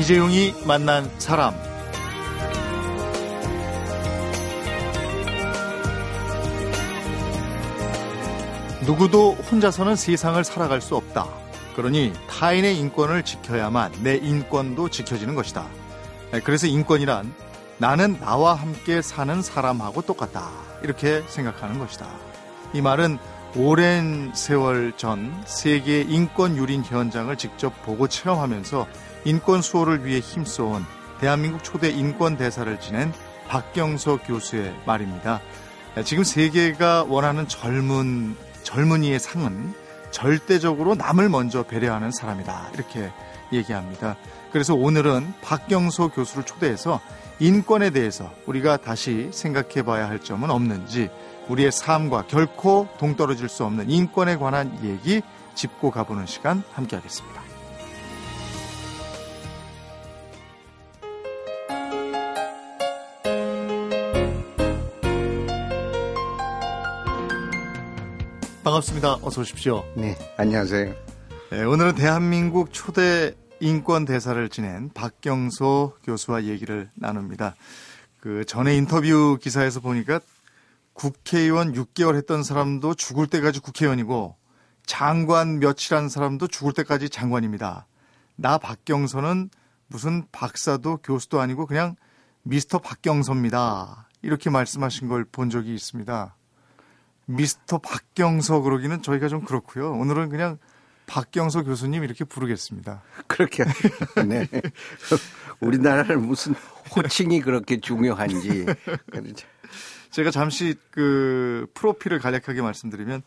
이재용이 만난 사람. 누구도 혼자서는 세상을 살아갈 수 없다. 그러니 타인의 인권을 지켜야만 내 인권도 지켜지는 것이다. 네, 그래서 인권이란 나는 나와 함께 사는 사람하고 똑같다. 이렇게 생각하는 것이다. 이 말은 오랜 세월 전 세계 인권 유린 현장을 직접 보고 체험하면서 인권 수호를 위해 힘써온 대한민국 초대 인권 대사를 지낸 박경서 교수의 말입니다. 지금 세계가 원하는 젊은 젊은이의 상은 절대적으로 남을 먼저 배려하는 사람이다. 이렇게 얘기합니다. 그래서 오늘은 박경서 교수를 초대해서 인권에 대해서 우리가 다시 생각해 봐야 할 점은 없는지 우리의 삶과 결코 동떨어질 수 없는 인권에 관한 얘기 짚고 가보는 시간 함께 하겠습니다. 반갑습니다. 어서 오십시오. 네, 안녕하세요. 네, 오늘은 대한민국 초대 인권 대사를 지낸 박경소 교수와 얘기를 나눕니다. 그 전에 인터뷰 기사에서 보니까 국회의원 6개월 했던 사람도 죽을 때까지 국회의원이고 장관 며칠 한 사람도 죽을 때까지 장관입니다. 나 박경서는 무슨 박사도 교수도 아니고 그냥 미스터 박경서입니다. 이렇게 말씀하신 걸 본 적이 있습니다. 미스터 박경서 그러기는 저희가 좀 그렇고요. 오늘은 그냥 박경서 교수님 이렇게 부르겠습니다. 그렇게 네. 우리나라는 무슨 호칭이 그렇게 중요한지. 제가 잠시 그 프로필을 간략하게 말씀드리면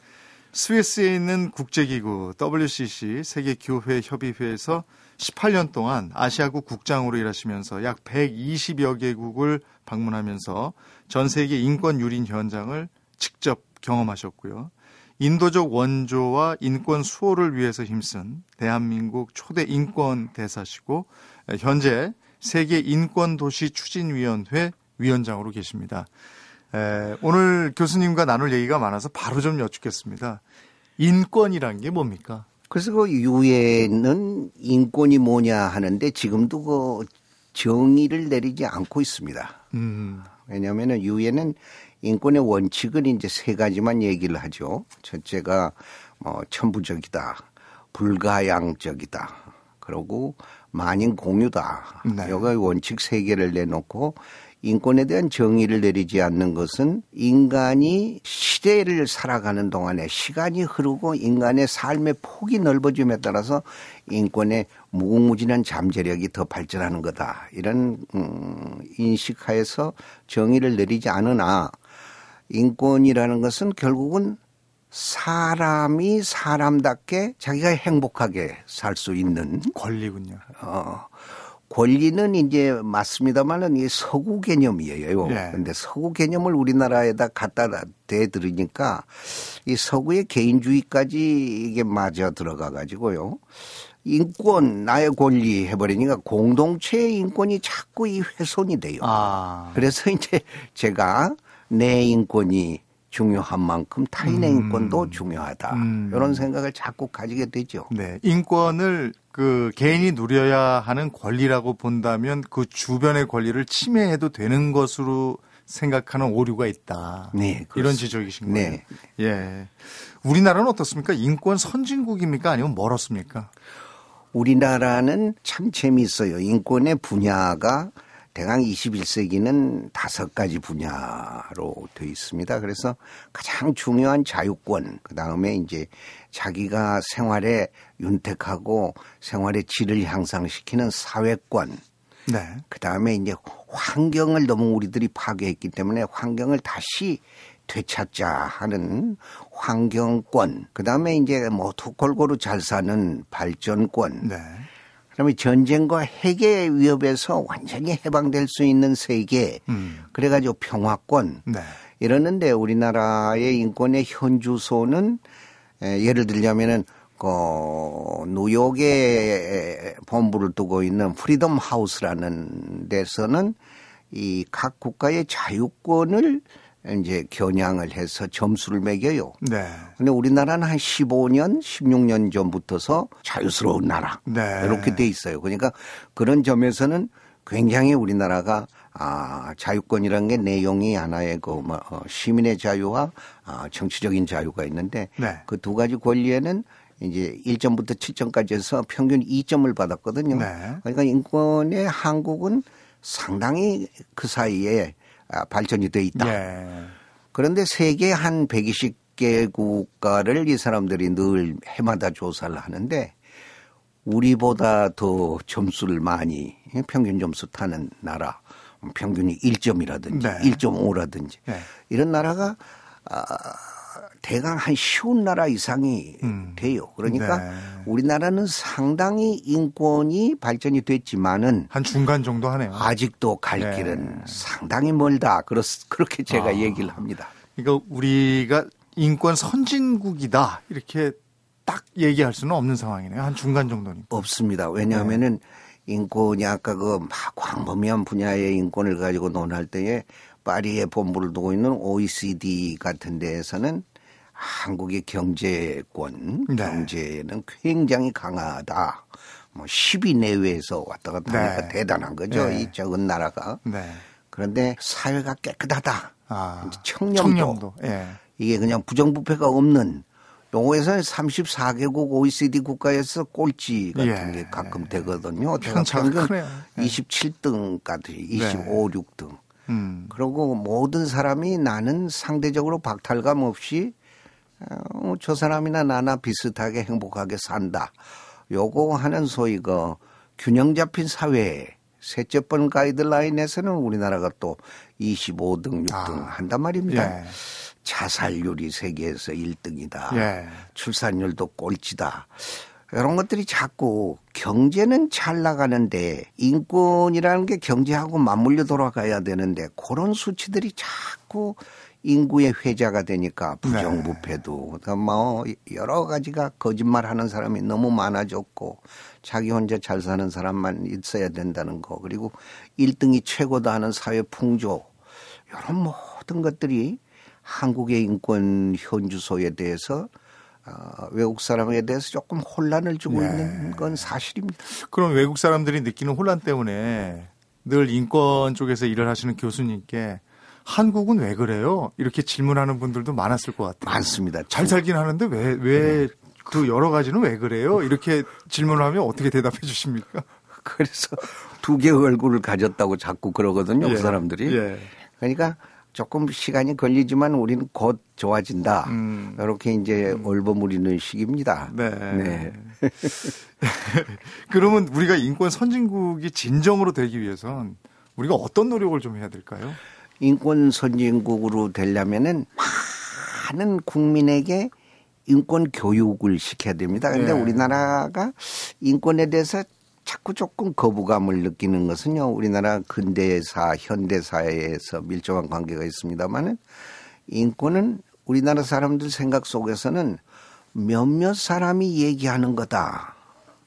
스위스에 있는 국제기구 WCC 세계교회협의회에서 18년 동안 아시아국 국장으로 일하시면서 약 120여 개국을 방문하면서 전 세계 인권 유린 현장을 직접 경험하셨고요. 인도적 원조와 인권 수호를 위해서 힘쓴 대한민국 초대 인권 대사시고 현재 세계 인권 도시 추진위원회 위원장으로 계십니다. 에, 오늘 교수님과 나눌 얘기가 많아서 바로 좀 여쭙겠습니다. 인권이란 게 뭡니까? 그래서 그 유엔은 인권이 뭐냐 하는데 지금도 그 정의를 내리지 않고 있습니다. 음. 왜냐하면 유엔은 인권의 원칙은 이제 세 가지만 얘기를 하죠. 첫째가 뭐 천부적이다, 불가양적이다, 그리고 만인 공유다. 네. 여가 원칙 세 개를 내놓고 인권에 대한 정의를 내리지 않는 것은 인간이 시대를 살아가는 동안에 시간이 흐르고 인간의 삶의 폭이 넓어짐에 따라서 인권의 무궁무진한 잠재력이 더 발전하는 거다. 이런 음, 인식하에서 정의를 내리지 않으나 인권이라는 것은 결국은 사람이 사람답게 자기가 행복하게 살 수 있는 권리군요. 어, 권리는 이제 맞습니다만은 이 서구 개념이에요. 네. 근데 서구 개념을 우리나라에다 갖다 대들으니까 이 서구의 개인주의까지 이게 맞아 들어가 가지고요. 인권, 나의 권리 해버리니까 공동체의 인권이 자꾸 이 훼손이 돼요. 아. 그래서 이제 제가 내 인권이 중요한 만큼 타인의 음. 인권도 중요하다. 음. 이런 생각을 자꾸 가지게 되죠. 네. 인권을 그 개인이 누려야 하는 권리라고 본다면 그 주변의 권리를 침해해도 되는 것으로 생각하는 오류가 있다. 네, 그렇습니다. 이런 지적이신 거예요. 네. 예. 우리나라는 어떻습니까? 인권 선진국입니까? 아니면 멀었습니까? 우리나라는 참 재미있어요. 인권의 분야가 대강 21세기는 다섯 가지 분야로 되어 있습니다. 그래서 가장 중요한 자유권, 그 다음에 이제 자기가 생활에 윤택하고 생활의 질을 향상시키는 사회권, 네. 그 다음에 이제 환경을 너무 우리들이 파괴했기 때문에 환경을 다시 되찾자 하는 환경권, 그 다음에 이제 뭐 골고루 잘 사는 발전권, 네. 그다음에 전쟁과 핵의 위협에서 완전히 해방될 수 있는 세계, 음. 그래가지고 평화권 네. 이러는데 우리나라의 인권의 현 주소는 예를 들자면은 그 뉴욕에 본부를 두고 있는 Freedom House라는 데서는 이 각 국가의 자유권을 이제 겨냥을 해서 점수를 매겨요. 네. 근데 우리나라는 한 15년, 16년 전부터서 자유스러운 나라. 네. 이렇게 돼 있어요. 그러니까 그런 점에서는 굉장히 우리나라가 아, 자유권이라는 게 내용이 하나의 그, 뭐, 어, 시민의 자유와 아, 정치적인 자유가 있는데 네. 그두 가지 권리에는 이제 1점부터 7점까지 해서 평균 2점을 받았거든요. 네. 그러니까 인권의 한국은 상당히 그 사이에 아, 발전이 돼 있다. 네. 그런데 세계 한 120개 국가를 이 사람들이 늘 해마다 조사를 하는데 우리보다 더 점수를 많이 평균 점수 타는 나라 평균이 1점이라든지 네. 1.5라든지 네. 이런 나라가 아, 대강 한 쉬운 나라 이상이 음. 돼요. 그러니까 네. 우리나라는 상당히 인권이 발전이 됐지만은 한 중간 정도 하네요. 아직도 갈 네. 길은 상당히 멀다. 그렇, 그렇게 제가 아. 얘기를 합니다. 그러니까 우리가 인권 선진국이다 이렇게 딱 얘기할 수는 없는 상황이네요. 한 중간 정도니까. 없습니다. 왜냐하면은 네. 인권이 아까 그막 광범위한 분야의 인권을 가지고 논할 때에 파리에 본부를 두고 있는 OECD 같은 데에서는 한국의 경제권, 네. 경제는 굉장히 강하다. 뭐 10위 내외에서 왔다 갔다 하니까 네. 대단한 거죠. 네. 이 적은 나라가. 네. 그런데 사회가 깨끗하다. 아, 청렴도. 청렴도. 예. 이게 그냥 부정부패가 없는 용어에서 34개국 OECD 국가에서 꼴찌 같은 예. 게 가끔 되거든요. 편차가 크네요. 27등까지 25, 네. 6등. 음. 그리고 모든 사람이 나는 상대적으로 박탈감 없이 어, 저 사람이나 나나 비슷하게 행복하게 산다. 요거 하는 소위 그 균형 잡힌 사회 셋째 번 가이드라인에서는 우리나라가 또 25등, 6등 아, 한단 말입니다. 예. 자살률이 세계에서 1등이다. 예. 출산율도 꼴찌다. 이런 것들이 자꾸 경제는 잘 나가는데 인권이라는 게 경제하고 맞물려 돌아가야 되는데 그런 수치들이 자꾸 인구의 회자가 되니까 부정부패도 네. 뭐 여러 가지가 거짓말하는 사람이 너무 많아졌고 자기 혼자 잘 사는 사람만 있어야 된다는 거 그리고 1등이 최고다 하는 사회 풍조 이런 모든 것들이 한국의 인권 현주소에 대해서 어, 외국 사람에 대해서 조금 혼란을 주고 네. 있는 건 사실입니다. 그럼 외국 사람들이 느끼는 혼란 때문에 늘 인권 쪽에서 일을 하시는 교수님께 한국은 왜 그래요? 이렇게 질문하는 분들도 많았을 것 같아요. 많습니다. 잘 살긴 하는데 왜, 왜, 그 여러 가지는 왜 그래요? 이렇게 질문을 하면 어떻게 대답해 주십니까? 그래서 두 개의 얼굴을 가졌다고 자꾸 그러거든요. 그 예. 그 사람들이. 예. 그러니까 조금 시간이 걸리지만 우리는 곧 좋아진다. 음. 이렇게 이제 음. 얼버무리는 시기입니다. 네. 네. 그러면 우리가 인권 선진국이 진정으로 되기 위해선 우리가 어떤 노력을 좀 해야 될까요? 인권 선진국으로 되려면은 많은 국민에게 인권 교육을 시켜야 됩니다. 근데 네. 우리나라가 인권에 대해서 자꾸 조금 거부감을 느끼는 것은요. 우리나라 근대사, 현대사에서 밀접한 관계가 있습니다만은 인권은 우리나라 사람들 생각 속에서는 몇몇 사람이 얘기하는 거다.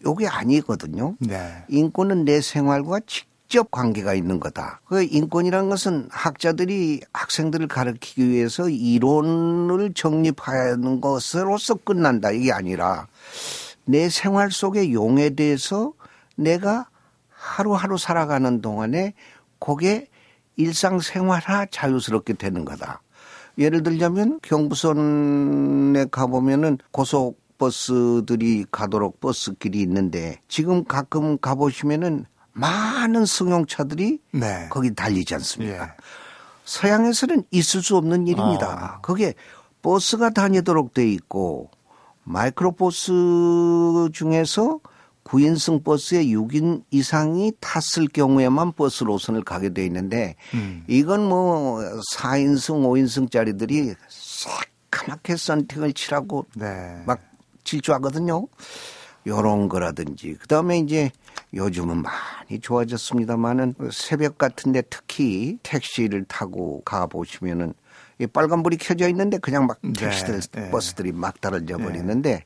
요게 아니거든요. 네. 인권은 내 생활과 직 직접 관계가 있는 거다. 그 인권이라는 것은 학자들이 학생들을 가르치기 위해서 이론을 정립하는 것으로서 끝난다. 이게 아니라 내 생활 속의 용에 대해서 내가 하루하루 살아가는 동안에 그게 일상생활화 자유스럽게 되는 거다. 예를 들자면 경부선에 가보면은 고속 버스들이 가도록 버스길이 있는데 지금 가끔 가보시면은 많은 승용차들이 네. 거기 달리지 않습니까? 예. 서양에서는 있을 수 없는 일입니다. 아. 그게 버스가 다니도록 돼 있고 마이크로버스 중에서 9인승 버스에 6인 이상이 탔을 경우에만 버스 노선을 가게 돼 있는데 음. 이건 뭐 4인승, 5인승짜리들이 새카맣게 썬팅을 칠하고 네. 막 질주하거든요. 요런 거라든지 그다음에 이제 요즘은 많이 좋아졌습니다만은 새벽 같은데 특히 택시를 타고 가 보시면은 이 빨간불이 켜져 있는데 그냥 막 네, 택시들 네, 버스들이 막 떨어져 버리는데 네.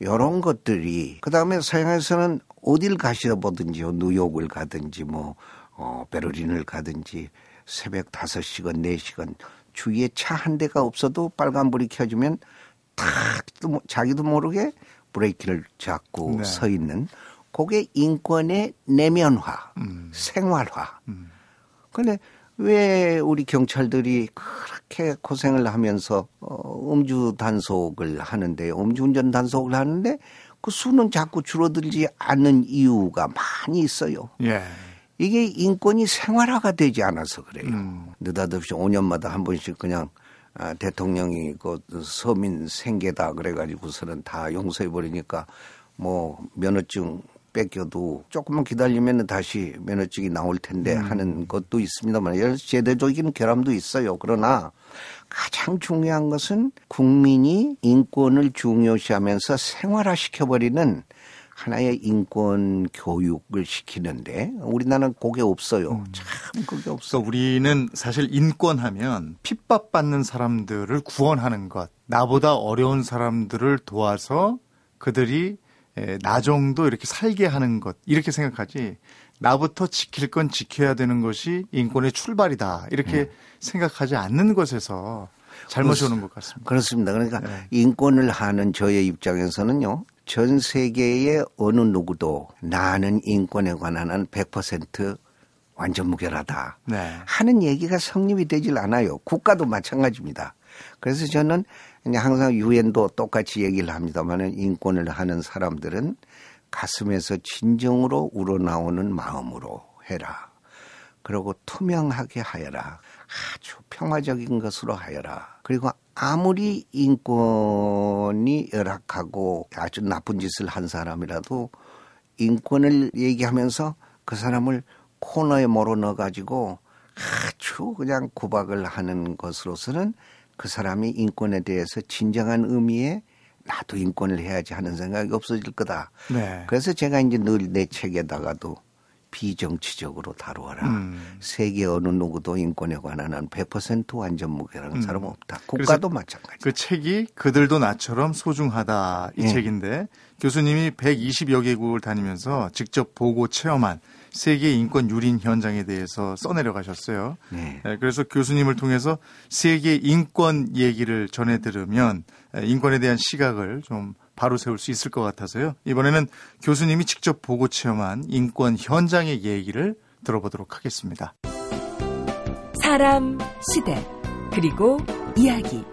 이런 것들이 그다음에 서양에서는 어딜 가시다 보든지요 뉴욕을 가든지 뭐 어, 베를린을 가든지 새벽 5시간 4시간 주위에 차 한 대가 없어도 빨간불이 켜지면 탁 자기도 모르게 브레이크를 잡고 네. 서 있는 그게 인권의 내면화, 음. 생활화. 음. 근데 왜 우리 경찰들이 그렇게 고생을 하면서 어, 음주 단속을 하는데 음주운전 단속을 하는데 그 수는 자꾸 줄어들지 않는 이유가 많이 있어요. 예. 이게 인권이 생활화가 되지 않아서 그래요. 음. 느닷없이 5년마다 한 번씩 그냥 아, 대통령이 그 서민 생계다 그래가지고서는 다 용서해 버리니까 뭐 면허증 뺏겨도 조금만 기다리면 다시 면허증이 나올 텐데 음. 하는 것도 있습니다만 제도적인 결함도 있어요. 그러나 가장 중요한 것은 국민이 인권을 중요시하면서 생활화 시켜버리는 하나의 인권 교육을 시키는데 우리나라는 그게 없어요. 음. 참 그게 없어. 우리는 사실 인권하면 핍박받는 사람들을 구원하는 것, 나보다 어려운 사람들을 도와서 그들이 나 정도 이렇게 살게 하는 것 이렇게 생각하지 나부터 지킬 건 지켜야 되는 것이 인권의 출발이다 이렇게 음. 생각하지 않는 것에서 잘못이 오는 것 같습니다. 그렇습니다. 그러니까 네. 인권을 하는 저의 입장에서는요. 전 세계의 어느 누구도 나는 인권에 관한 한 100% 완전 무결하다 네. 하는 얘기가 성립이 되질 않아요. 국가도 마찬가지입니다. 그래서 저는 항상 유엔도 똑같이 얘기를 합니다만 인권을 하는 사람들은 가슴에서 진정으로 우러나오는 마음으로 해라. 그리고 투명하게 하여라. 아주 평화적인 것으로 하여라. 그리고 아무리 인권이 열악하고 아주 나쁜 짓을 한 사람이라도 인권을 얘기하면서 그 사람을 코너에 몰아넣어 가지고 아주 그냥 구박을 하는 것으로서는 그 사람이 인권에 대해서 진정한 의미의 나도 인권을 해야지 하는 생각이 없어질 거다. 네. 그래서 제가 이제 늘 내 책에다가도 비정치적으로 다루어라. 음. 세계 어느 누구도 인권에 관한 한 100% 완전 무결한 음. 사람은 없다. 국가도 마찬가지. 그 책이 그들도 나처럼 소중하다 이 네. 책인데 교수님이 120여 개국을 다니면서 직접 보고 체험한 세계 인권 유린 현장에 대해서 써내려 가셨어요. 네. 네. 그래서 교수님을 통해서 세계 인권 얘기를 전해 들으면 인권에 대한 시각을 좀 바로 세울 수 있을 것 같아서요. 이번에는 교수님이 직접 보고 체험한 인권 현장의 얘기를 들어보도록 하겠습니다. 사람, 시대, 그리고 이야기.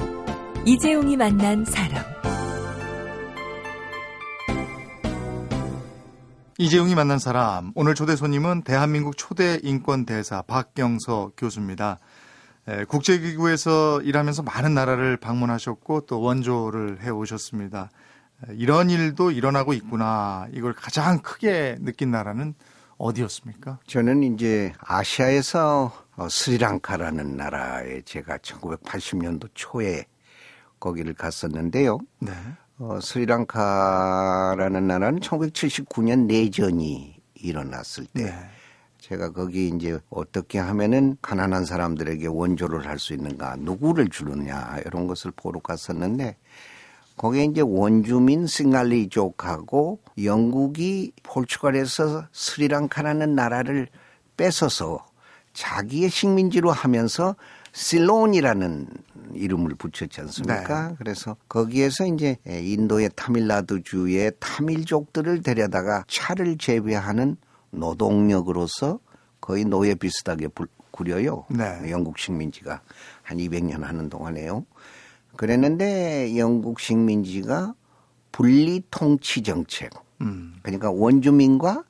이재용이 만난 사람. 이재용이 만난 사람. 오늘 초대 손님은 대한민국 초대 인권 대사 박경서 교수입니다. 국제기구에서 일하면서 많은 나라를 방문하셨고 또 원조를 해 오셨습니다. 이런 일도 일어나고 있구나. 이걸 가장 크게 느낀 나라는 어디였습니까? 저는 이제 아시아에서 어, 스리랑카라는 나라에 제가 1980년도 초에 거기를 갔었는데요. 네. 어, 스리랑카라는 나라는 1979년 내전이 일어났을 때 네. 제가 거기 이제 어떻게 하면은 가난한 사람들에게 원조를 할 수 있는가, 누구를 주느냐 이런 것을 보러 갔었는데 거기에 이제 원주민 싱갈리족하고 영국이 포르투갈에서 스리랑카라는 나라를 뺏어서 자기의 식민지로 하면서 실론이라는 이름을 붙였지 않습니까? 네. 그래서 거기에서 이제 인도의 타밀라두 주의 타밀족들을 데려다가 차를 재배하는 노동력으로서 거의 노예 비슷하게 구려요. 네. 영국 식민지가 한 200년 하는 동안에요. 그랬는데 영국 식민지가 분리 통치 정책. 음. 그러니까 원주민과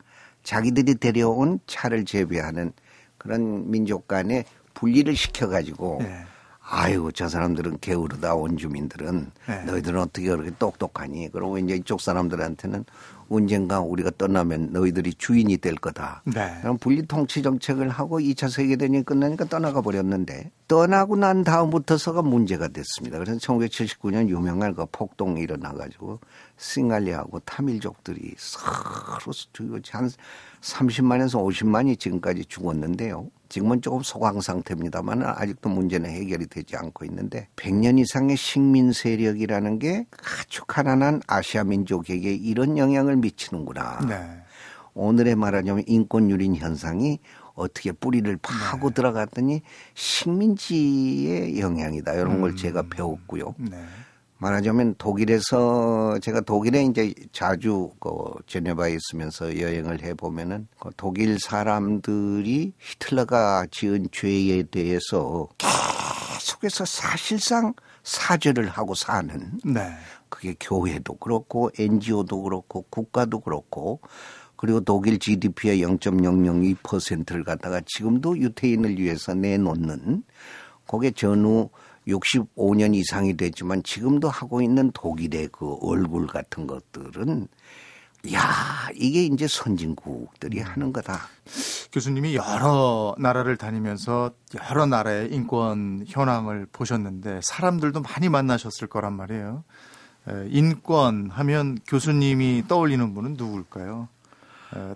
자기들이 데려온 차를 재배하는 그런 민족 간에 분리를 시켜가지고 네. 아유 저 사람들은 게으르다 원주민들은 네. 너희들은 어떻게 그렇게 똑똑하니 그러고 이제 이쪽 사람들한테는 언젠가 우리가 떠나면 너희들이 주인이 될 거다. 네. 그럼 분리 통치 정책을 하고 2차 세계대전이 끝나니까 떠나가 버렸는데 떠나고 난 다음부터서가 문제가 됐습니다. 그래서 1979년 유명한 그 폭동이 일어나 가지고 싱갈리하고 타밀족들이 서로 한 30만에서 50만이 지금까지 죽었는데요. 지금은 조금 소강 상태입니다만 아직도 문제는 해결이 되지 않고 있는데 100년 이상의 식민 세력이라는 게 아주 가난한 아시아 민족에게 이런 영향을 미치는구나. 네. 오늘의 말하자면 인권 유린 현상이 어떻게 뿌리를 파고 네. 들어갔더니 식민지의 영향이다. 이런 걸 음. 제가 배웠고요. 네. 말하자면 독일에서 제가 독일에 이제 자주 그 제네바에 있으면서 여행을 해 보면은 그 독일 사람들이 히틀러가 지은 죄에 대해서 계속해서 사실상 사죄를 하고 사는 네. 그게 교회도 그렇고 NGO도 그렇고 국가도 그렇고 그리고 독일 GDP의 0.002%를 갖다가 지금도 유태인을 위해서 내놓는 그게 전후 65년 이상이 됐지만 지금도 하고 있는 독일의 그 얼굴 같은 것들은 야 이게 이제 선진국들이 음. 하는 거다. 교수님이 여러 나라를 다니면서 여러 나라의 인권 현황을 보셨는데 사람들도 많이 만나셨을 거란 말이에요. 인권 하면 교수님이 떠올리는 분은 누굴까요?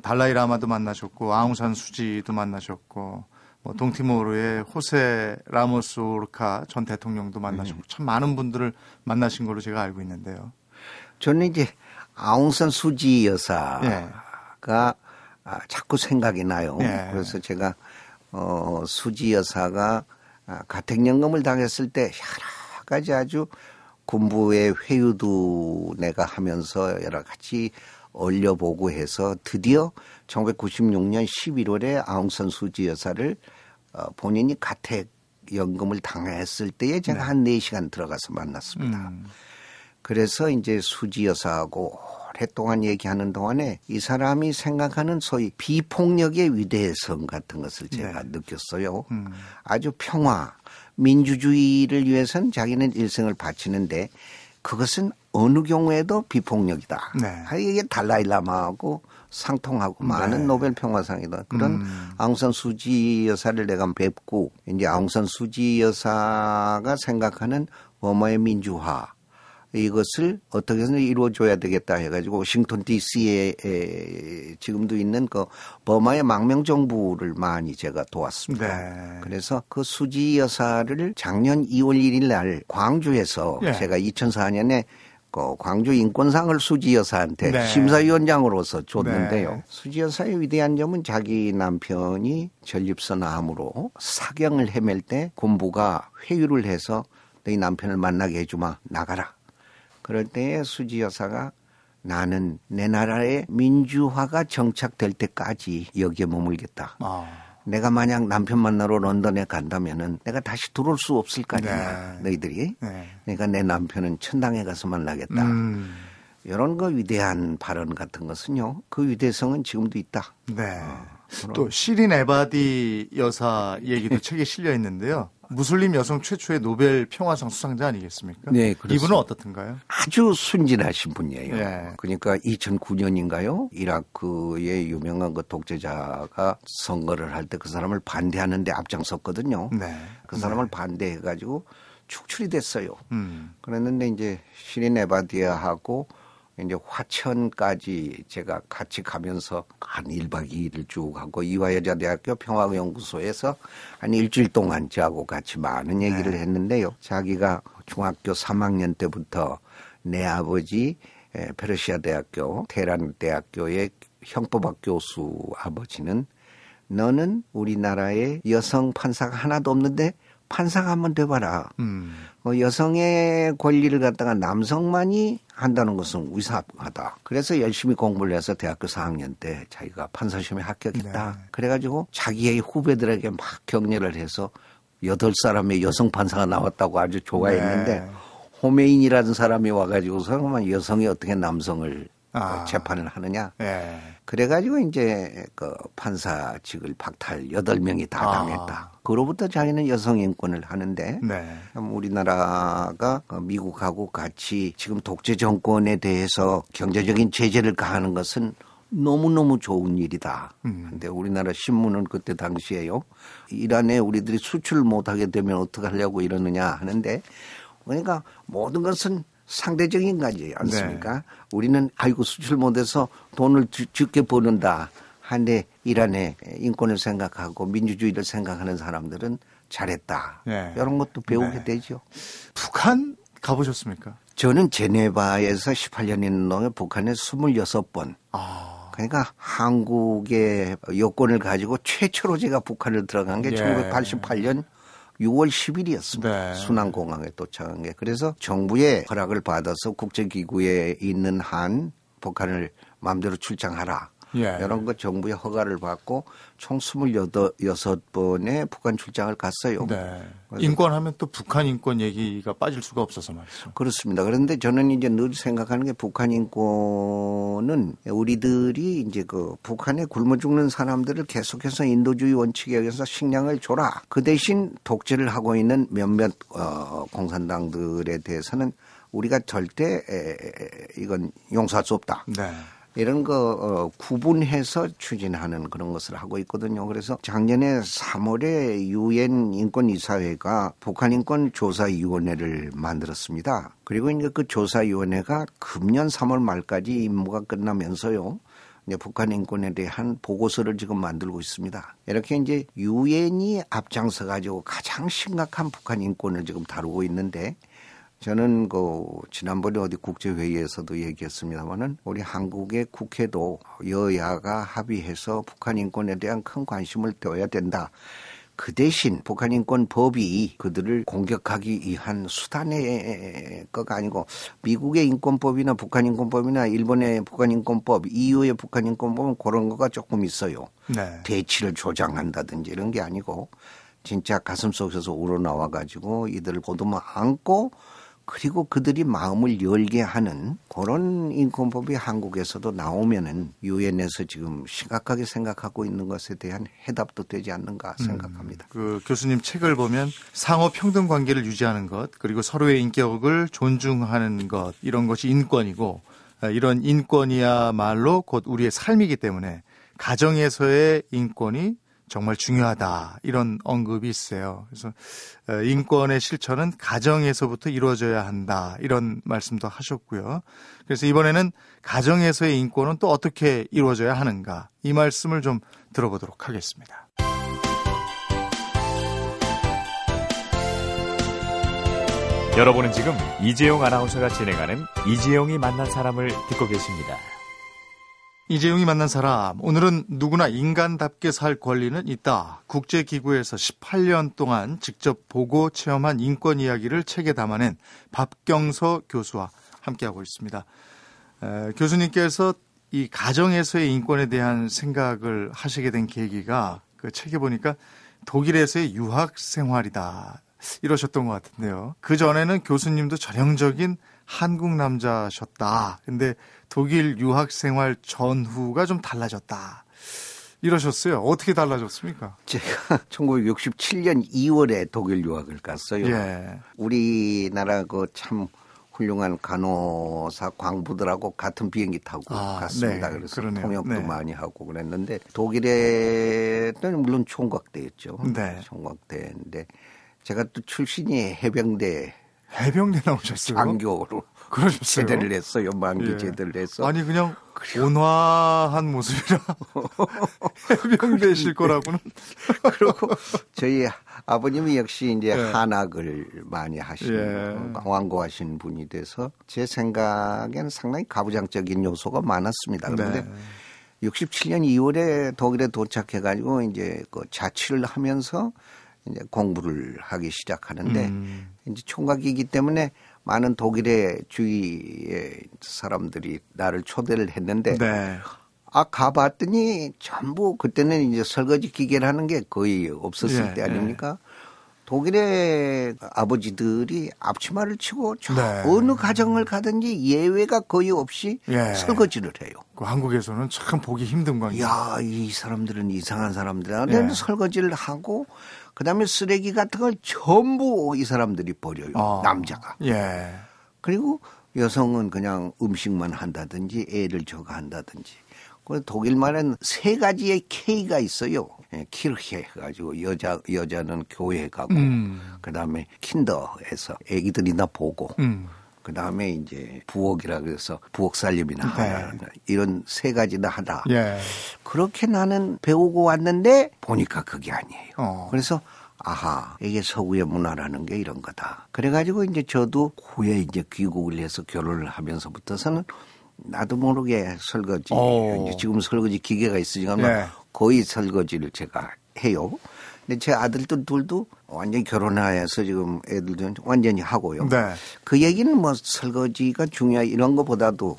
달라이 라마도 만나셨고 아웅산 수지도 만나셨고 뭐 동티모르의 호세 라모스 오르카 전 대통령도 만나셨고 참 많은 분들을 만나신 걸로 제가 알고 있는데요. 저는 이제 아웅산 수지 여사가 네. 아, 자꾸 생각이 나요. 네. 그래서 제가 어, 수지 여사가 아, 가택연금을 당했을 때 여러 가지 아주 군부의 회유도 내가 하면서 여러 가지 올려보고 해서 드디어 1996년 11월에 아웅산 수지 여사를 어, 본인이 가택 연금을 당했을 때에 제가 네. 한 4시간 들어가서 만났습니다. 음. 그래서 이제 수지 여사하고 오랫동안 얘기하는 동안에 이 사람이 생각하는 소위 비폭력의 위대성 같은 것을 제가 네. 느꼈어요. 음. 아주 평화, 민주주의를 위해서는 자기는 일생을 바치는데 그것은 어느 경우에도 비폭력이다. 네. 이게 달라일라마하고 상통하고 네. 많은 노벨 평화상이다. 그런 음. 앙산 수지 여사를 내가 뵙고 이제 앙산 수지 여사가 생각하는 어머의 민주화 이것을 어떻게 해서 이루어줘야 되겠다 해가지고 워싱턴 DC에 에, 지금도 있는 그 버마의 망명 정부를 많이 제가 도왔습니다. 네. 그래서 그 수지 여사를 작년 2월 1일 날 광주에서 네. 제가 2004년에 그 광주 인권상을 수지 여사한테 네. 심사위원장으로서 줬는데요. 네. 수지 여사의 위대한 점은 자기 남편이 전립선 암으로 사경을 헤맬 때 군부가 회유를 해서 너희 남편을 만나게 해주마 나가라. 그럴 때 수지 여사가 나는 내 나라의 민주화가 정착될 때까지 여기에 머물겠다. 아. 내가 만약 남편 만나러 런던에 간다면은 내가 다시 들어올 수 없을 거 아니야. 네. 너희들이. 네. 그러니까 내 남편은 천당에 가서 만나겠다. 음. 이런 거 위대한 발언 같은 것은요. 그 위대성은 지금도 있다. 네. 어, 또 시린 에바디 여사 얘기도 책에 실려 있는데요. 무슬림 여성 최초의 노벨 평화상 수상자 아니겠습니까? 네, 그렇습니다. 이분은 어떻든가요? 아주 순진하신 분이에요. 네. 그러니까 2009년인가요? 이라크의 유명한 그 독재자가 선거를 할 때 그 사람을 반대하는데 앞장섰거든요. 네. 그 사람을 네. 반대해가지고 축출이 됐어요. 음. 그랬는데 이제 시린 에바디아하고 이제 화천까지 제가 같이 가면서 한 1박 2일을 쭉 하고 이화여자대학교 평화연구소에서 한 일주일 동안 저하고 같이 많은 얘기를 네. 했는데요. 자기가 중학교 3학년 때부터 내 아버지 페르시아 대학교 테란 대학교의 형법학 교수 아버지는 너는 우리나라에 여성 판사가 하나도 없는데 판사가 한번 돼봐라. 음. 어, 여성의 권리를 갖다가 남성만이 한다는 것은 위사하다. 그래서 열심히 공부를 해서 대학교 4학년 때 자기가 판사 시험에 합격했다. 네. 그래가지고 자기의 후배들에게 막 격려를 해서 여덟 사람의 여성 판사가 나왔다고 아주 좋아했는데 네. 호메인이라는 사람이 와가지고서 여성이 어떻게 남성을 아. 재판을 하느냐. 네. 그래가지고 이제 그 판사직을 박탈 여덟 명이다 아. 당했다. 아. 그로부터 자기는 여성 인권을 하는데 네. 우리나라가 그 미국하고 같이 지금 독재 정권에 대해서 경제적인 제재를 가하는 것은 너무너무 좋은 일이다. 음. 근데 우리나라 신문은 그때 당시에요. 이란에 우리들이 수출 못하게 되면 어떻게 하려고 이러느냐 하는데 그러니까 모든 것은 상대적인 거지 않습니까? 네. 우리는 아이고 수출 못해서 돈을 적게 버는다. 한데 이란의 인권을 생각하고 민주주의를 생각하는 사람들은 잘했다. 네. 이런 것도 배우게 네. 되죠. 북한 가보셨습니까? 저는 제네바에서 18년 있는 동안 북한에 26번 아. 그러니까 한국의 여권을 가지고 최초로 제가 북한을 들어간 게 예. 1988년 6월 10일이었습니다. 네. 순안공항에 도착한 게. 그래서 정부의 허락을 받아서 국제기구에 있는 한 북한을 마음대로 출장하라. 예. 이런 거 정부의 허가를 받고 총 26번의 북한 출장을 갔어요. 네. 인권하면 또 북한 인권 얘기가 빠질 수가 없어서 말이죠. 그렇습니다. 그런데 저는 이제 늘 생각하는 게 북한 인권은 우리들이 이제 그 북한에 굶어 죽는 사람들을 계속해서 인도주의 원칙에 의해서 식량을 줘라. 그 대신 독재를 하고 있는 몇몇 어, 공산당들에 대해서는 우리가 절대 에, 이건 용서할 수 없다. 네. 이런 거 어, 구분해서 추진하는 그런 것을 하고 있거든요. 그래서 작년에 3월에 유엔 인권 이사회가 북한 인권 조사위원회를 만들었습니다. 그리고 이제 그 조사위원회가 금년 3월 말까지 임무가 끝나면서요. 이제 북한 인권에 대한 보고서를 지금 만들고 있습니다. 이렇게 이제 유엔이 앞장서 가지고 가장 심각한 북한 인권을 지금 다루고 있는데 저는 그 지난번에 어디 국제회의에서도 얘기했습니다만은 우리 한국의 국회도 여야가 합의해서 북한 인권에 대한 큰 관심을 둬야 된다. 그 대신 북한 인권 법이 그들을 공격하기 위한 수단의 거가 아니고 미국의 인권법이나 북한 인권법이나 일본의 북한 인권법, EU의 북한 인권법은 그런 거가 조금 있어요. 네. 대치를 조장한다든지 이런 게 아니고 진짜 가슴 속에서 우러나와 가지고 이들을 보듬어 안고 그리고 그들이 마음을 열게 하는 그런 인권법이 한국에서도 나오면은 유엔에서 지금 심각하게 생각하고 있는 것에 대한 해답도 되지 않는가 음, 생각합니다. 음, 그 교수님 책을 보면 상호 평등 관계를 유지하는 것 그리고 서로의 인격을 존중하는 것 이런 것이 인권이고 아, 이런 인권이야말로 곧 우리의 삶이기 때문에 가정에서의 인권이 정말 중요하다 이런 언급이 있어요. 그래서 어, 인권의 실천은 가정에서부터 이루어져야 한다 이런 말씀도 하셨고요. 그래서 이번에는 가정에서의 인권은 또 어떻게 이루어져야 하는가 이 말씀을 좀 들어보도록 하겠습니다. 여러분은 지금 이재용 아나운서가 진행하는 이재용이 만난 사람을 듣고 계십니다. 이재용이 만난 사람, 오늘은 누구나 인간답게 살 권리는 있다. 국제기구에서 18년 동안 직접 보고 체험한 인권 이야기를 책에 담아낸 박경서 교수와 함께하고 있습니다. 에, 교수님께서 이 가정에서의 인권에 대한 생각을 하시게 된 계기가 그 책에 보니까 독일에서의 유학 생활이다. 이러셨던 것 같은데요. 그 전에는 교수님도 전형적인 한국 남자셨다. 근데 독일 유학 생활 전후가 좀 달라졌다. 이러셨어요. 어떻게 달라졌습니까? 제가 1967년 2월에 독일 유학을 갔어요. 예. 우리나라 그 참 훌륭한 간호사 광부들하고 같은 비행기 타고 아, 갔습니다. 네, 그래서 그러네요. 통역도 네. 많이 하고 그랬는데 독일에는 물론 총각대였죠. 네. 총각대인데 제가 또 출신이 해병대 해병대 나오셨어요? 장교로. 그러셨어요? 제대를 했어요. 만기 예. 제대를 했어. 아니 그냥 온화한 모습이라 해병대실 거라고는. 그리고 저희 아버님이 역시 이제 예. 한학을 많이 하시는 예. 왕고하신 분이 돼서 제 생각에는 상당히 가부장적인 요소가 많았습니다. 그런데 네. 67년 2월에 독일에 도착해가지고 이제 그 자취를 하면서 이제 공부를 하기 시작하는데 음. 이제 총각이기 때문에 많은 독일의 주위의 사람들이 나를 초대를 했는데 네. 아 가봤더니 전부 그때는 이제 설거지 기계를 하는 게 거의 없었을 예, 때 아닙니까? 예. 독일의 아버지들이 앞치마를 치고 네. 어느 가정을 가든지 예외가 거의 없이 예. 설거지를 해요. 그 한국에서는 참 보기 힘든 관계. 야, 이 사람들은 이상한 사람들이야. 예. 설거지를 하고 그다음에 쓰레기 같은 걸 전부 이 사람들이 버려요. 어. 남자가. 예. 그리고 여성은 그냥 음식만 한다든지 애를 저거 한다든지. 그 독일말은 세 가지의 K가 있어요. 예, 키르헤 해가지고 여자 여자는 교회 가고 음. 그다음에 킨더에서 애기들이나 보고 음. 그 다음에 이제 부엌이라 그래서 부엌 살림이나 네. 하나 이런 세 가지나 하다. 예. 그렇게 나는 배우고 왔는데 보니까 그게 아니에요. 어. 그래서 아하, 이게 서구의 문화라는 게 이런 거다. 그래가지고 이제 저도 후에 이제 귀국을 해서 결혼을 하면서부터서는 나도 모르게 설거지. 오. 지금 설거지 기계가 있으니까 네. 거의 설거지를 제가 해요. 근데 제 아들들 둘도 완전히 결혼해서 지금 애들도 완전히 하고요. 네. 그 얘기는 뭐 설거지가 중요하 이런 것보다도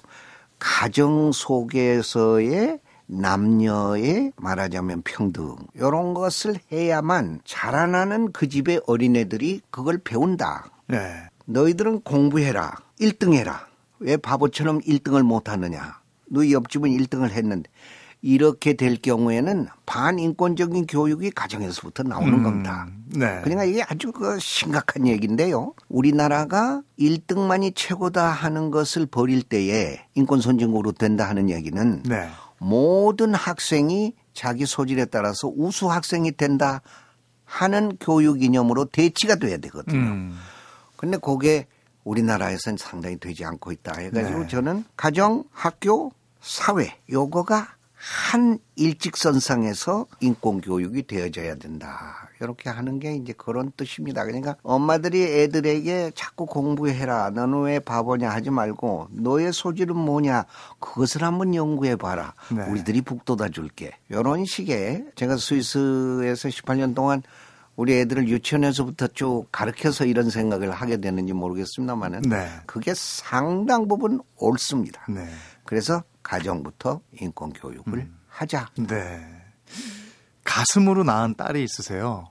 가정 속에서의 남녀의 말하자면 평등 이런 것을 해야만 자라나는 그 집의 어린애들이 그걸 배운다. 네. 너희들은 공부해라. 1등 해라. 왜 바보처럼 1등을 못 하느냐. 너희 옆집은 1등을 했는데 이렇게 될 경우에는 반인권적인 교육이 가정에서부터 나오는 음, 겁니다. 네. 그러니까 이게 아주 그 심각한 얘기인데요. 우리나라가 1등만이 최고다 하는 것을 버릴 때에 인권 선진국으로 된다 하는 얘기는 네. 모든 학생이 자기 소질에 따라서 우수 학생이 된다 하는 교육 이념으로 대치가 돼야 되거든요. 음. 근데 그게 우리나라에서는 상당히 되지 않고 있다 해가지고 네. 저는 가정, 학교, 사회 요거가 한 일직선상에서 인권교육이 되어져야 된다. 이렇게 하는 게 이제 그런 뜻입니다. 그러니까 엄마들이 애들에게 자꾸 공부해라. 너는 왜 바보냐 하지 말고 너의 소질은 뭐냐. 그것을 한번 연구해 봐라. 네. 우리들이 북돋아 줄게. 이런 식의 제가 스위스에서 18년 동안 우리 애들을 유치원에서부터 쭉 가르쳐서 이런 생각을 하게 되는지 모르겠습니다만은 네. 그게 상당 부분 옳습니다. 네. 그래서 가정부터 인권 교육을 음. 하자. 네. 가슴으로 낳은 딸이 있으세요.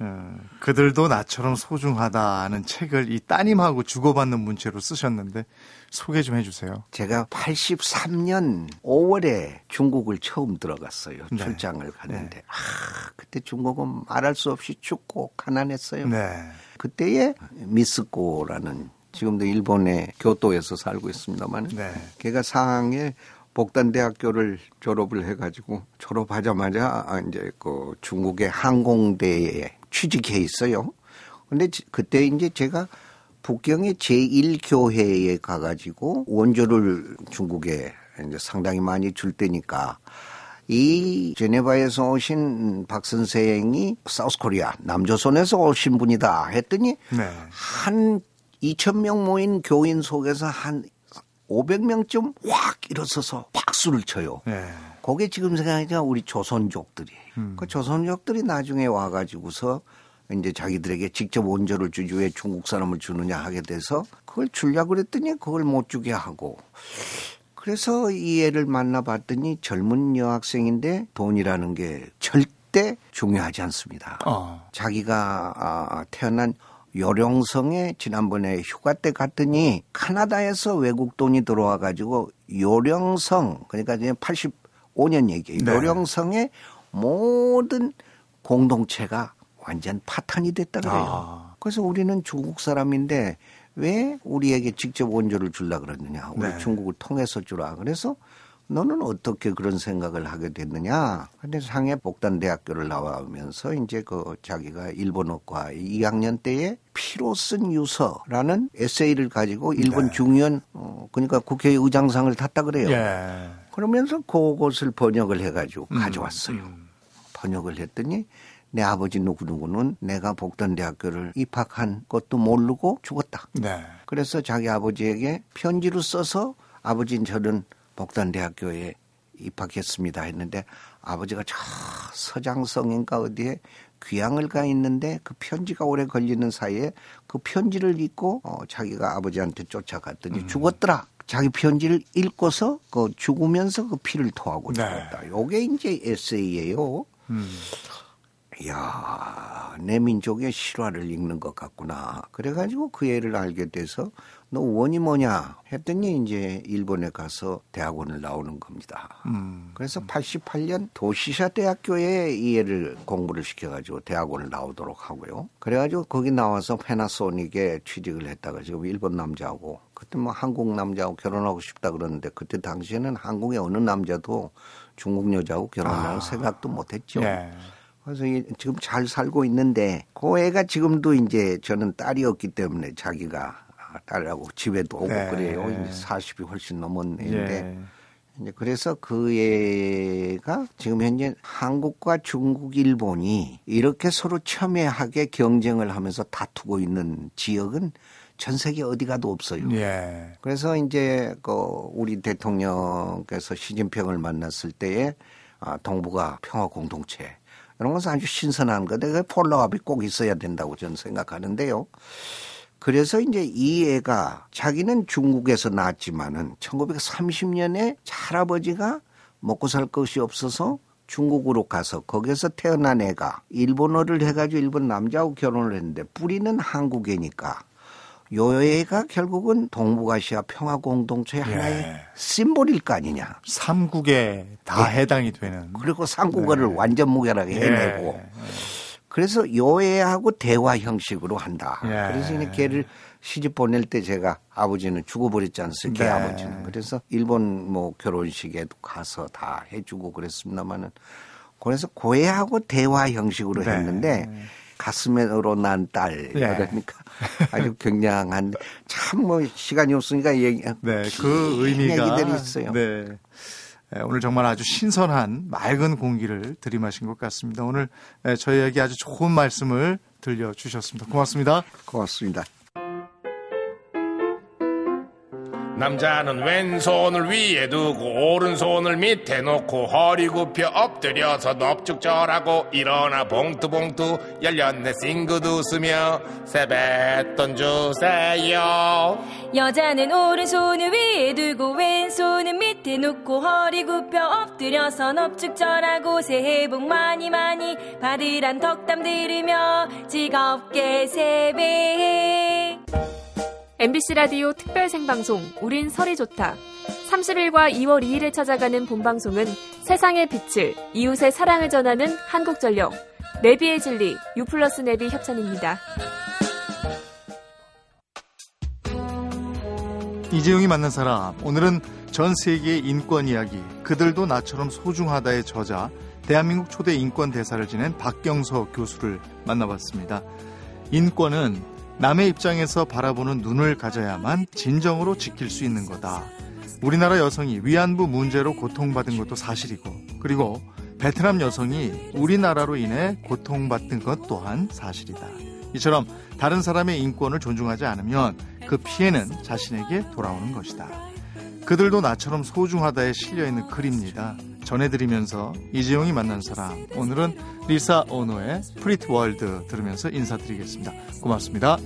어, 그들도 나처럼 소중하다는 책을 이 따님하고 주고받는 문체로 쓰셨는데 소개 좀 해주세요. 제가 83년 5월에 중국을 처음 들어갔어요. 네. 출장을 갔는데 네. 아 그때 중국은 말할 수 없이 춥고 가난했어요. 네. 그때에 미스코라는 지금도 일본의 교토에서 살고 있습니다만 네. 걔가 상하에 복단대학교를 졸업을 해가지고 졸업하자마자 이제 그 중국의 항공대에 취직해 있어요. 근데 그때 이제 제가 북경의 제1교회에 가가지고 원조를 중국에 이제 상당히 많이 줄 때니까 이 제네바에서 오신 박 선생이 사우스 코리아 남조선에서 오신 분이다 했더니 네. 한 2천 명 모인 교인 속에서 한 500명쯤 확 일어서서 박수를 쳐요. 네. 그게 지금 생각하니까 우리 조선족들이. 음. 그 조선족들이 나중에 와가지고서 이제 자기들에게 직접 원조를 주지 왜 중국 사람을 주느냐 하게 돼서 그걸 주려고 그랬더니 그걸 못 주게 하고 그래서 이 애를 만나봤더니 젊은 여학생인데 돈이라는 게 절대 중요하지 않습니다. 어. 자기가 아, 태어난 요령성에 지난번에 휴가 때 갔더니 카나다에서 외국 돈이 들어와 가지고 요령성 그러니까 이제 85년 얘기예요. 네. 요령성의 모든 공동체가 완전 파탄이 됐다 그래요 아. 그래서 우리는 중국 사람인데 왜 우리에게 직접 원조를 줄라 그러느냐. 우리 네. 중국을 통해서 주라. 그래서 너는 어떻게 그런 생각을 하게 됐느냐? 근데 상해 복단대학교를 나와면서 이제 그 자기가 일본어과 2학년 때에 피로 쓴 유서라는 에세이를 가지고 일본 네. 중의원 어, 그러니까 국회의장상을 탔다 그래요. 예. 그러면서 그것을 번역을 해가지고 음. 가져왔어요. 음. 번역을 했더니 내 아버지 누구누구는 내가 복단대학교를 입학한 것도 모르고 죽었다. 네. 그래서 자기 아버지에게 편지를 써서 아버지는 저는 복단대학교에 입학했습니다 했는데 아버지가 저 서장성인가 어디에 귀향을 가 있는데 그 편지가 오래 걸리는 사이에 그 편지를 읽고 어, 자기가 아버지한테 쫓아갔더니 음. 죽었더라. 자기 편지를 읽고서 그 죽으면서 그 피를 토하고 네. 죽었다. 네. 요게 이제 에세이예요. 음. 이야, 내 민족의 실화를 읽는 것 같구나. 그래가지고 그 애를 알게 돼서 너 원이 뭐냐 했더니 이제 일본에 가서 대학원을 나오는 겁니다. 음. 그래서 88년 도시샤 대학교에 이 애를 공부를 시켜가지고 대학원을 나오도록 하고요. 그래가지고 거기 나와서 페나소닉에 취직을 했다가 지금 일본 남자하고 그때 뭐 한국 남자하고 결혼하고 싶다 그러는데 그때 당시에는 한국의 어느 남자도 중국 여자하고 결혼할 아. 생각도 못했죠. 네. 그래서 지금 잘 살고 있는데 그 애가 지금도 이제 저는 딸이었기 때문에 자기가 딸하고 집에도 오고 네. 그래요. 이제 40이 훨씬 애인데 네. 이제 그래서 그 애가 지금 현재 한국과 중국, 일본이 이렇게 서로 첨예하게 경쟁을 하면서 다투고 있는 지역은 전 세계 어디 가도 없어요. 예. 그래서 이제 그 우리 대통령께서 시진핑을 만났을 때에 아, 동북아 평화 공동체 이런 것은 아주 신선한 거데 그 폴로업이 꼭 있어야 된다고 저는 생각하는데요. 그래서 이제 이 애가 자기는 중국에서 낳았지만은 1930년에 할아버지가 먹고 살 것이 없어서 중국으로 가서 거기서 태어난 애가 일본어를 해가지고 일본 남자하고 결혼을 했는데 뿌리는 한국애니까 요 애가 결국은 동북아시아 평화 공동체의 예. 하나의 심볼일 거 아니냐. 삼국에 다 네. 해당이 되는. 그리고 삼국어를 네. 완전 무결하게 예. 해내고. 예. 그래서 요 애하고 대화 형식으로 한다. 예. 그래서 이제 걔를 시집 보낼 때 제가 아버지는 죽어버렸지 않습니까? 네. 아버지는. 그래서 일본 뭐 결혼식에도 가서 다 해주고 그랬습니다만은 그래서 고해하고 대화 형식으로 네. 했는데 가슴으로 난 딸. 네. 그러니까 아주 굉장한 참 뭐 시간이 없으니까 얘기 네, 그 의미가 얘기들이 있어요. 네. 네. 오늘 정말 아주 신선한 맑은 공기를 들이마신 것 같습니다. 오늘 네, 저희에게 아주 좋은 말씀을 들려주셨습니다. 고맙습니다. 고맙습니다. 남자는 왼손을 위에 두고 오른손을 밑에 놓고 허리 굽혀 엎드려서 넙죽절하고 일어나 봉투봉투 열렸네 싱긋 웃으며 세뱃돈 주세요. 여자는 오른손을 위에 두고 왼손은 밑에 놓고 허리 굽혀 엎드려서 넙죽절하고 새해 복 많이 많이 받으란 덕담 들으며 즐겁게 세배해 MBC 라디오 특별 생방송 우린 설이 좋다. 30일과 2월 2일에 찾아가는 본방송은 세상의 빛을 이웃의 사랑을 전하는 한국전력 내비의 진리 유플러스 내비 협찬입니다. 이재용이 만난 사람 오늘은 전 세계의 인권 이야기 그들도 나처럼 소중하다의 저자 대한민국 초대 인권 대사를 지낸 박경서 교수를 만나봤습니다. 인권은 남의 입장에서 바라보는 눈을 가져야만 진정으로 지킬 수 있는 거다. 우리나라 여성이 위안부 문제로 고통받은 것도 사실이고, 그리고 베트남 여성이 우리나라로 인해 고통받은 것 또한 사실이다. 이처럼 다른 사람의 인권을 존중하지 않으면 그 피해는 자신에게 돌아오는 것이다. 그들도 나처럼 소중하다에 실려있는 글입니다. 전해드리면서 이재용이 만난 사람 오늘은 리사 오노의 Pretty World 들으면서 인사드리겠습니다. 고맙습니다.